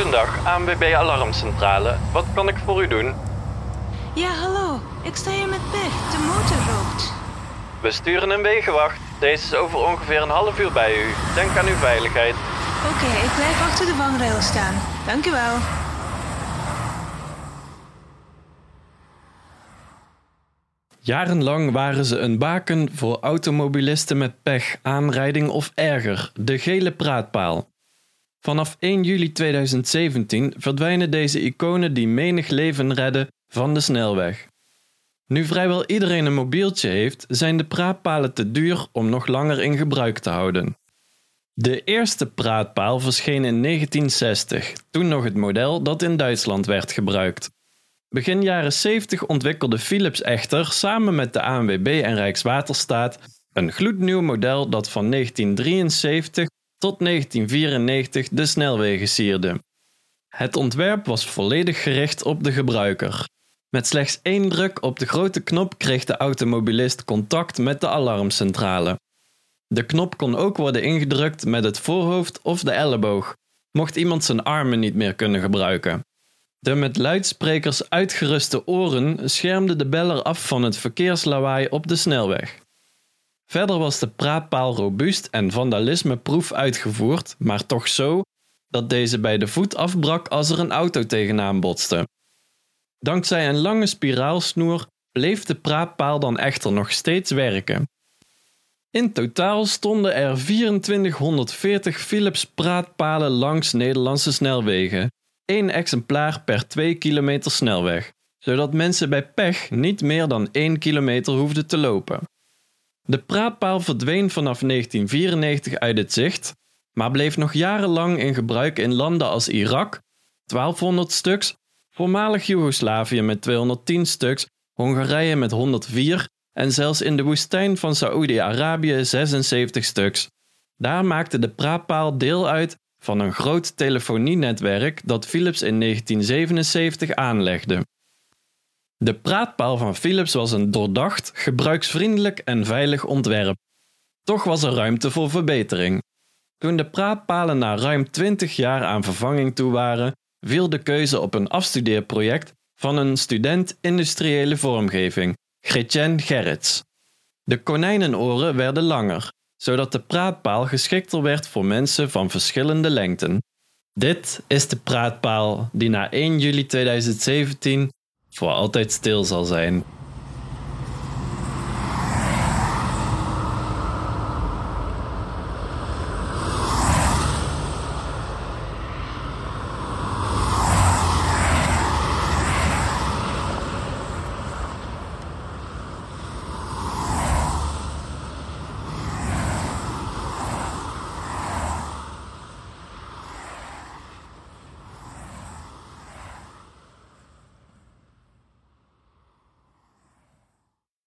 Goedendag, ANWB Alarmcentrale. Wat kan ik voor u doen? Ja, hallo. Ik sta hier met pech. De motor rookt. We sturen een wegenwacht. Deze is over ongeveer een half uur bij u. Denk aan uw veiligheid. Oké, ik blijf achter de vangrail staan. Dank u wel. Jarenlang waren ze een baken voor automobilisten met pech, aanrijding of erger, de gele praatpaal. Vanaf 1 juli 2017 verdwijnen deze iconen die menig leven redden van de snelweg. Nu vrijwel iedereen een mobieltje heeft, zijn de praatpalen te duur om nog langer in gebruik te houden. De eerste praatpaal verscheen in 1960, toen nog het model dat in Duitsland werd gebruikt. Begin jaren 70 ontwikkelde Philips echter samen met de ANWB en Rijkswaterstaat een gloednieuw model dat van 1973 tot 1994 de snelwegen sierde. Het ontwerp was volledig gericht op de gebruiker. Met slechts één druk op de grote knop kreeg de automobilist contact met de alarmcentrale. De knop kon ook worden ingedrukt met het voorhoofd of de elleboog, mocht iemand zijn armen niet meer kunnen gebruiken. De met luidsprekers uitgeruste oren schermden de beller af van het verkeerslawaai op de snelweg. Verder was de praatpaal robuust en vandalismeproef uitgevoerd, maar toch zo dat deze bij de voet afbrak als er een auto tegenaan botste. Dankzij een lange spiraalsnoer bleef de praatpaal dan echter nog steeds werken. In totaal stonden er 2440 Philips praatpalen langs Nederlandse snelwegen, één exemplaar per 2 kilometer snelweg, zodat mensen bij pech niet meer dan 1 kilometer hoefden te lopen. De praatpaal verdween vanaf 1994 uit het zicht, maar bleef nog jarenlang in gebruik in landen als Irak, 1200 stuks, voormalig Joegoslavië met 210 stuks, Hongarije met 104 en zelfs in de woestijn van Saoedi-Arabië 76 stuks. Daar maakte de praatpaal deel uit van een groot telefonienetwerk dat Philips in 1977 aanlegde. De praatpaal van Philips was een doordacht, gebruiksvriendelijk en veilig ontwerp. Toch was er ruimte voor verbetering. Toen de praatpalen na ruim 20 jaar aan vervanging toe waren, viel de keuze op een afstudeerproject van een student industriële vormgeving, Gretchen Gerrits. De konijnenoren werden langer, zodat de praatpaal geschikter werd voor mensen van verschillende lengten. Dit is de praatpaal die na 1 juli 2017 voor altijd stil zal zijn.